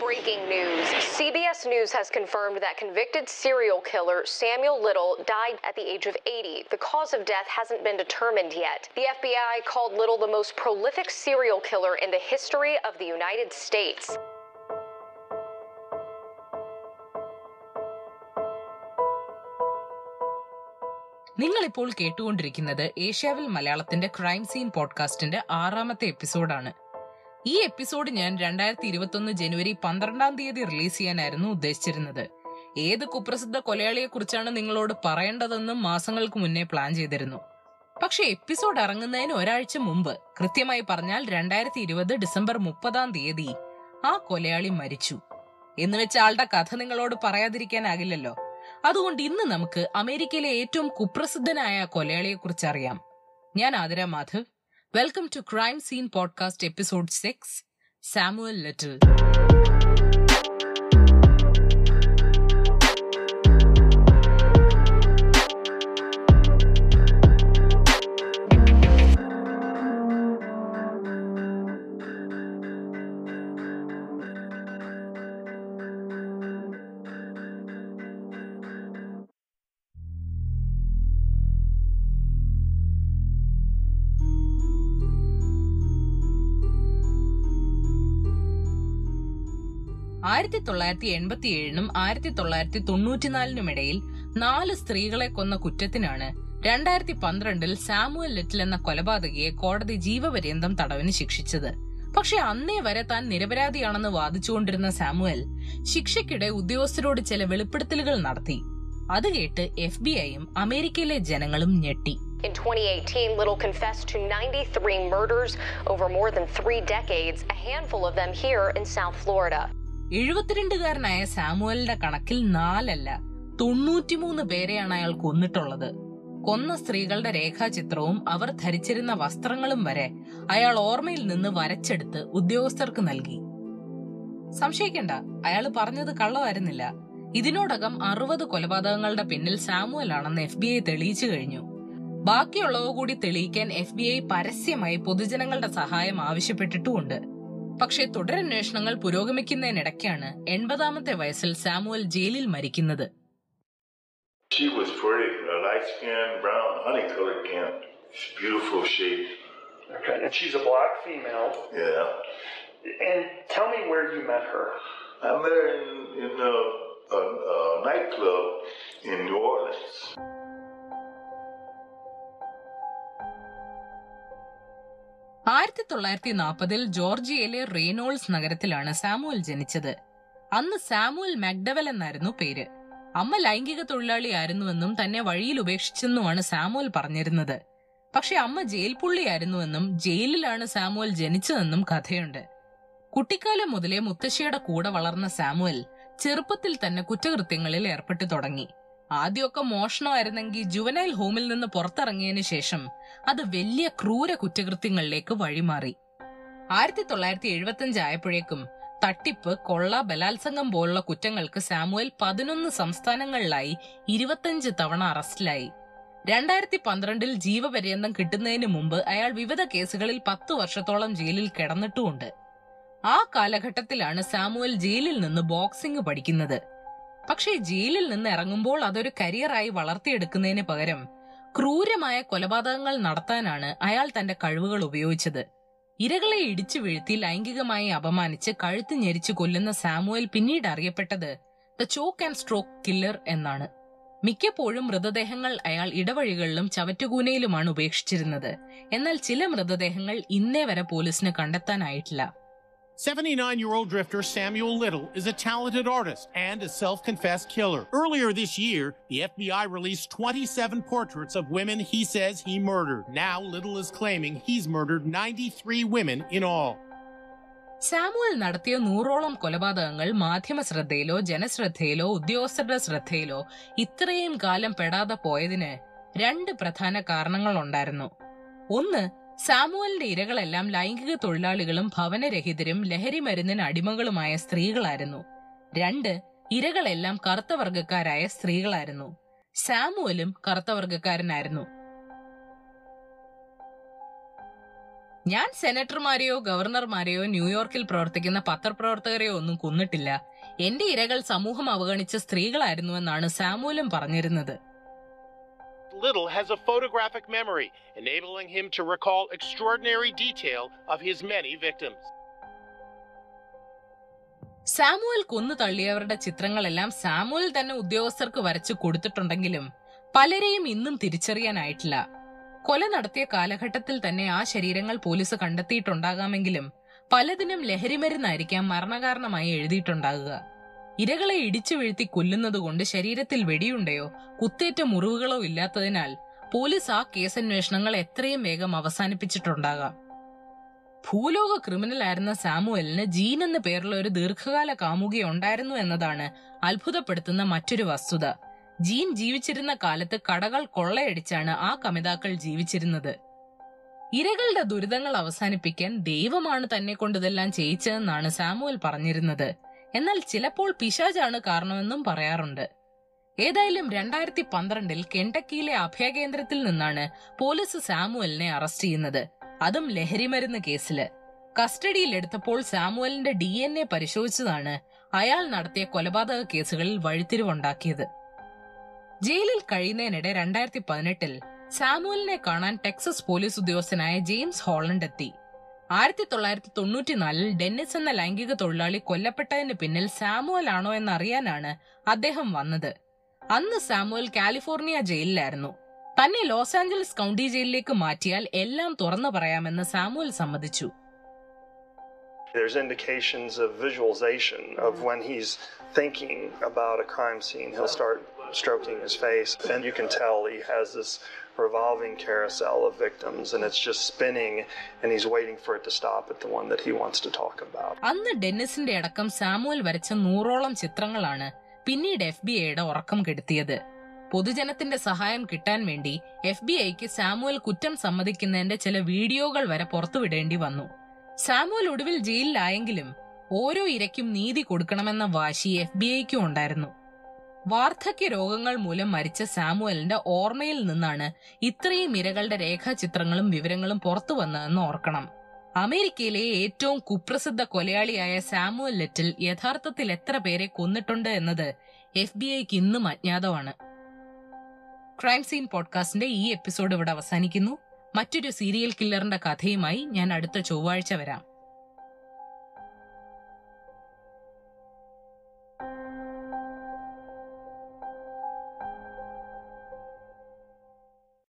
Breaking news. CBS News has confirmed that convicted serial killer Samuel Little died at the age of 80. The cause of death hasn't been determined yet. The FBI called Little the most prolific serial killer in the history of the United States. നിങ്ങളിപ്പോൾ കേട്ടുകൊണ്ടിരിക്കുന്നത് ഏഷ്യാവിൽ മലയാളത്തിന്റെ crime scene പോഡ്കാസ്റ്റിന്റെ ആറാമത്തെ എപ്പിസോഡാണ് ഈ episode ഞാൻ രണ്ടായിരത്തി ഇരുപത്തൊന്ന് ജനുവരി പന്ത്രണ്ടാം തീയതി റിലീസ് ചെയ്യാനായിരുന്നു ഉദ്ദേശിച്ചിരുന്നത്. ഏത് കുപ്രസിദ്ധ കൊലയാളിയെ കുറിച്ചാണ് നിങ്ങളോട് പറയേണ്ടതെന്നും മാസങ്ങൾക്ക് മുന്നേ പ്ലാൻ ചെയ്തിരുന്നു. പക്ഷെ എപ്പിസോഡ് ഇറങ്ങുന്നതിന് ഒരാഴ്ച മുമ്പ് കൃത്യമായി പറഞ്ഞാൽ രണ്ടായിരത്തി ഇരുപത് ഡിസംബർ മുപ്പതാം തീയതി ആ കൊലയാളി മരിച്ചു. എന്ന് വെച്ച ആളുടെ കഥ നിങ്ങളോട് പറയാതിരിക്കാനാകില്ലല്ലോ. അതുകൊണ്ട് ഇന്ന് നമുക്ക് അമേരിക്കയിലെ ഏറ്റവും കുപ്രസിദ്ധനായ കൊലയാളിയെ കുറിച്ച് അറിയാം ഞാൻ Athira Madhav. Welcome to Crime Scene Podcast, Episode 6 Samuel Little. ആയിരത്തി തൊള്ളായിരത്തി എൺപത്തി ഏഴിനും ആയിരത്തി തൊള്ളായിരത്തി തൊണ്ണൂറ്റിനാലിനും ഇടയിൽ നാല് സ്ത്രീകളെ കൊന്ന കുറ്റത്തിനാണ് രണ്ടായിരത്തി പന്ത്രണ്ടിൽ സാമുവൽ ലിറ്റിൽ എന്ന കൊലപാതകയെ കോടതി ജീവപര്യന്തം തടവിന് ശിക്ഷിച്ചത്. പക്ഷെ അന്നേ വരെ താൻ നിരപരാധിയാണെന്ന് വാദിച്ചുകൊണ്ടിരുന്ന സാമുവൽ ശിക്ഷയ്ക്കിടെ ഉദ്യോഗസ്ഥരോട് ചില വെളിപ്പെടുത്തലുകൾ നടത്തി. അത് കേട്ട് എഫ് ബി ഐയും അമേരിക്കയിലെ ജനങ്ങളും ഞെട്ടി. In 2018, Little confessed to 93 murders over more than three decades, a handful of them here in South Florida. എഴുപത്തിരണ്ടുകാരനായ സാമുവലിന്റെ കണക്കിൽ നാലല്ല തൊണ്ണൂറ്റിമൂന്ന് പേരെയാണ് അയാൾ കൊന്നിട്ടുള്ളത്. കൊന്ന സ്ത്രീകളുടെ രേഖാചിത്രവും അവർ ധരിച്ചിരുന്ന വസ്ത്രങ്ങളും വരെ അയാൾ ഓർമ്മയിൽ നിന്ന് വരച്ചെടുത്ത് ഉദ്യോഗസ്ഥർക്ക് നൽകി. സംശയിക്കണ്ട അയാൾ പറഞ്ഞത് കള്ളമായിരുന്നില്ല. ഇതിനോടകം അറുപത് കൊലപാതകങ്ങളുടെ പിന്നിൽ സാമുവൽ ആണെന്ന് എഫ് ബി ഐ തെളിയിച്ചു കഴിഞ്ഞു. ബാക്കിയുള്ളവ കൂടി തെളിയിക്കാൻ എഫ് ബി ഐ പരസ്യമായി പൊതുജനങ്ങളുടെ സഹായം ആവശ്യപ്പെട്ടിട്ടുമുണ്ട്. പക്ഷേ തുടരന്വേഷണങ്ങൾ പുരോഗമിക്കുന്നതിനിടയ്ക്കാണ് എൺപതാമത്തെ വയസ്സിൽ സാമുവൽ ജയിലിൽ മരിക്കുന്നത് She was pretty, a light skinned, brown, honey colored kin. Beautiful shape. Okay, and she's a black female. Yeah. And tell me where you met her. I met her in, in a, a, a nightclub in New Orleans. ആയിരത്തി തൊള്ളായിരത്തി നാൽപ്പതിൽ ജോർജിയയിലെ റേനോൾസ് നഗരത്തിലാണ് Samuel ജനിച്ചത്. അന്ന് Samuel McDowell എന്നായിരുന്നു പേര്. അമ്മ ലൈംഗിക തൊഴിലാളിയായിരുന്നുവെന്നും തന്നെ വഴിയിൽ ഉപേക്ഷിച്ചെന്നുമാണ് സാമുവൽ പറഞ്ഞിരുന്നത്. പക്ഷെ അമ്മ ജയിൽ പുള്ളിയായിരുന്നുവെന്നും ജയിലിലാണ് സാമുവൽ ജനിച്ചതെന്നും കഥയുണ്ട്. കുട്ടിക്കാലം മുതലേ മുത്തശ്ശിയുടെ കൂടെ വളർന്ന സാമുവൽ ചെറുപ്പത്തിൽ തന്നെ കുറ്റകൃത്യങ്ങളിൽ ഏർപ്പെട്ടു തുടങ്ങി. ആദ്യമൊക്കെ മോഷണമായിരുന്നെങ്കിൽ ജുവനൈൽ ഹോമിൽ നിന്ന് പുറത്തിറങ്ങിയതിനു ശേഷം അത് വലിയ ക്രൂര കുറ്റകൃത്യങ്ങളിലേക്ക് വഴിമാറി. ആയിരത്തി തൊള്ളായിരത്തി എഴുപത്തി ആയപ്പോഴേക്കും തട്ടിപ്പ് കൊള്ള ബലാത്സംഗം പോലുള്ള കുറ്റങ്ങൾക്ക് സാമുവൽ പതിനൊന്ന് സംസ്ഥാനങ്ങളിലായി ഇരുപത്തിയഞ്ച് തവണ അറസ്റ്റിലായി. രണ്ടായിരത്തി പന്ത്രണ്ടിൽ ജീവപര്യന്തം കിട്ടുന്നതിന് മുമ്പ് അയാൾ വിവിധ കേസുകളിൽ പത്തു വർഷത്തോളം ജയിലിൽ കിടന്നിട്ടുമുണ്ട്. ആ കാലഘട്ടത്തിലാണ് സാമുവൽ ജയിലിൽ നിന്ന് ബോക്സിംഗ് പഠിക്കുന്നത്. പക്ഷേ ജയിലിൽ നിന്ന് ഇറങ്ങുമ്പോൾ അതൊരു കരിയറായി വളർത്തിയെടുക്കുന്നതിന് പകരം ക്രൂരമായ കൊലപാതകങ്ങൾ നടത്താനാണ് അയാൾ തന്റെ കഴിവുകൾ ഉപയോഗിച്ചത്. ഇരകളെ ഇടിച്ചു വീഴ്ത്തി ലൈംഗികമായി അപമാനിച്ച് കഴുത്ത് ഞെരിച്ചു കൊല്ലുന്ന സാമുവൽ പിന്നീട് അറിയപ്പെട്ടത് the choke and stroke killer എന്നാണ്. മിക്കപ്പോഴും മൃതദേഹങ്ങൾ അയാൾ ഇടവഴികളിലും ചവറ്റുകൂനയിലുമാണ് ഉപേക്ഷിച്ചിരുന്നത്. എന്നാൽ ചില മൃതദേഹങ്ങൾ ഇന്നേ വരെ പോലീസിന് കണ്ടെത്താനായിട്ടില്ല. 79 year old drifter Samuel Little is a talented artist and a self confessed killer. Earlier this year, the FBI released 27 portraits of women he says he murdered. Now, Little is claiming he's murdered 93 women in all. Samuel നടത്തിയ നൂറോളം കൊലപാതകങ്ങൾ മാധ്യമ ശ്രദ്ധയിലോ ജനശ്രദ്ധയിലോ ഉദ്യോഗസ്ഥരുടെ ശ്രദ്ധയിലോ ഇത്രയും കാലം പെടാതെ പോയതിന് രണ്ട് പ്രധാന കാരണങ്ങളുണ്ടായിരുന്നു ഒന്ന് സാമുവലിന്റെ ഇരകളെല്ലാം ലൈംഗിക തൊഴിലാളികളും ഭവനരഹിതരും ലഹരി മരുന്നിന് അടിമകളുമായ സ്ത്രീകളായിരുന്നു. രണ്ട് ഇരകളെല്ലാം കറുത്ത വർഗക്കാരായ സ്ത്രീകളായിരുന്നു. സാമുവലും കറുത്ത വർഗക്കാരനായിരുന്നു ഞാൻ സെനറ്റർമാരെയോ ഗവർണർമാരെയോ ന്യൂയോർക്കിൽ പ്രവർത്തിക്കുന്ന പത്രപ്രവർത്തകരെയോ ഒന്നും കൊന്നിട്ടില്ല. എന്റെ ഇരകൾ സമൂഹം അവഗണിച്ച സ്ത്രീകളായിരുന്നുവെന്നാണ് സാമുവലും പറഞ്ഞിരുന്നത്. Little has a photographic memory, enabling him to recall extraordinary detail of his many victims. Samuel കൊന്നു തള്ളിയവരുടെ ചിത്രങ്ങളെല്ലാം സാമുവൽ തന്നെ ഉദ്യോഗസ്ഥർക്ക് വരച്ചു കൊടുത്തിട്ടുണ്ടെങ്കിലും പലരെയും ഇന്നും തിരിച്ചറിയാനായിട്ടില്ല കൊല നടത്തിയ കാലഘട്ടത്തിൽ തന്നെ ആ ശരീരങ്ങൾ പോലീസ് കണ്ടെത്തിയിട്ടുണ്ടാകാമെങ്കിലും പലതിനും ലഹരിമരുന്നായിരിക്കാം മരണകാരണമായി എഴുതിയിട്ടുണ്ടാകുക ഇരകളെ ഇടിച്ചു വീഴ്ത്തി കൊല്ലുന്നതുകൊണ്ട് ശരീരത്തിൽ വെടിയുണ്ടയോ? കുത്തേറ്റ മുറിവുകളോ ഇല്ലാത്തതിനാൽ പോലീസ് ആ കേസന്വേഷണങ്ങൾ എത്രയും വേഗം അവസാനിപ്പിച്ചിട്ടുണ്ടാകാം. ഭൂലോക ക്രിമിനൽ ആയിരുന്ന സാമുവലിന് ജീൻ എന്ന പേരുള്ള ഒരു ദീർഘകാല കാമുകി ഉണ്ടായിരുന്നു എന്നതാണ് അത്ഭുതപ്പെടുത്തുന്ന മറ്റൊരു വസ്തുത. ജീൻ ജീവിച്ചിരുന്ന കാലത്ത് കടകൾ കൊള്ളയടിച്ചാണ് ആ കമിതാക്കൾ ജീവിച്ചിരുന്നത്. ഇരകളുടെ ദുരിതങ്ങൾ അവസാനിപ്പിക്കാൻ ദൈവമാണ് തന്നെ കൊണ്ടിതെല്ലാം ചെയ്യിച്ചതെന്നാണ് സാമുവൽ പറഞ്ഞിരുന്നത്. എന്നാൽ ചിലപ്പോൾ പിശാജാണ് കാരണമെന്നും പറയാറുണ്ട്. ഏതായാലും രണ്ടായിരത്തി പന്ത്രണ്ടിൽ കെണ്ടക്കിയിലെ അഭയകേന്ദ്രത്തിൽ നിന്നാണ് പോലീസ് സാമുവലിനെ അറസ്റ്റ് ചെയ്യുന്നത്. അതും ലഹരിമരുന്ന് കേസിൽ. കസ്റ്റഡിയിലെടുത്തപ്പോൾ സാമുവലിന്റെ ഡി എൻ എ പരിശോധിച്ചതാണ് അയാൾ നടത്തിയ കൊലപാതക കേസുകളിൽ വഴിത്തിരിവുണ്ടാക്കിയത്. ജയിലിൽ കഴിയുന്നതിനിടെ രണ്ടായിരത്തി പതിനെട്ടിൽ സാമുവലിനെ കാണാൻ ടെക്സസ് പോലീസ് ഉദ്യോഗസ്ഥനായ ജെയിംസ് ഹോളണ്ട് എത്തി. ആയിരത്തി തൊള്ളായിരത്തി തൊണ്ണൂറ്റിനാലിൽ ഡെന്നിസ് എന്ന ലൈംഗിക തൊഴിലാളി കൊല്ലപ്പെട്ടതിന് പിന്നിൽ സാമുവൽ ആണോ എന്നറിയാനാണ് അദ്ദേഹം വന്നത്. അന്ന് സാമുവൽ കാലിഫോർണിയ ജയിലിലായിരുന്നു. തന്നെ ലോസ് ആഞ്ചലസ് കൗണ്ടി ജയിലിലേക്ക് മാറ്റിയാൽ എല്ലാം തുറന്നു പറയാമെന്ന് സാമുവൽ സമ്മതിച്ചു. There's indications of visualization of when he's thinking about a crime scene, he'll start stroking his face, and you can tell he has this revolving carousel of victims, and it's just spinning, and he's waiting for it to stop at the one that he wants to talk about. അന്ന് ഡെന്നിസിന്റെ അടക്കം Samuel വരച്ച നൂറോളം ചിത്രങ്ങളാണ് പിന്നീട് F B ഐയുടെ ഉറക്കം കെടുത്തിയത്. പൊതുജനത്തിന്റെ സഹായം കിട്ടാൻ വേണ്ടി എഫ് ബി ഐക്ക് സാമുവൽ കുറ്റം സമ്മതിക്കുന്നതിന്റെ ചില വീഡിയോകൾ വരെ പുറത്തുവിടേണ്ടി വന്നു. സാമുവൽ ഒടുവിൽ ജയിലിലായെങ്കിലും ഓരോ ഇരയ്ക്കും നീതി കൊടുക്കണമെന്ന വാശി എഫ് ബി ഐക്കും ഉണ്ടായിരുന്നു. വാർദ്ധക്യ രോഗങ്ങൾ മൂലം മരിച്ച സാമുവലിന്റെ ഓർമ്മയിൽ നിന്നാണ് ഇത്രയും ഇരകളുടെ രേഖാചിത്രങ്ങളും വിവരങ്ങളും പുറത്തു വന്നതെന്ന് ഓർക്കണം. അമേരിക്കയിലെ ഏറ്റവും കുപ്രസിദ്ധ കൊലയാളിയായ സാമുവൽ ലെറ്റിൽ യഥാർത്ഥത്തിൽ എത്ര പേരെ കൊന്നിട്ടുണ്ട് എന്നത് എഫ് ബി ഐക്ക് ഇന്നും അജ്ഞാതമാണ്. ക്രൈം സീൻ പോഡ്കാസ്റ്റിന്റെ ഈ എപ്പിസോഡ് ഇവിടെ അവസാനിക്കുന്നു. മറ്റൊരു സീരിയൽ കില്ലറിന്റെ കഥയുമായി ഞാൻ അടുത്ത ചൊവ്വാഴ്ച വരാം.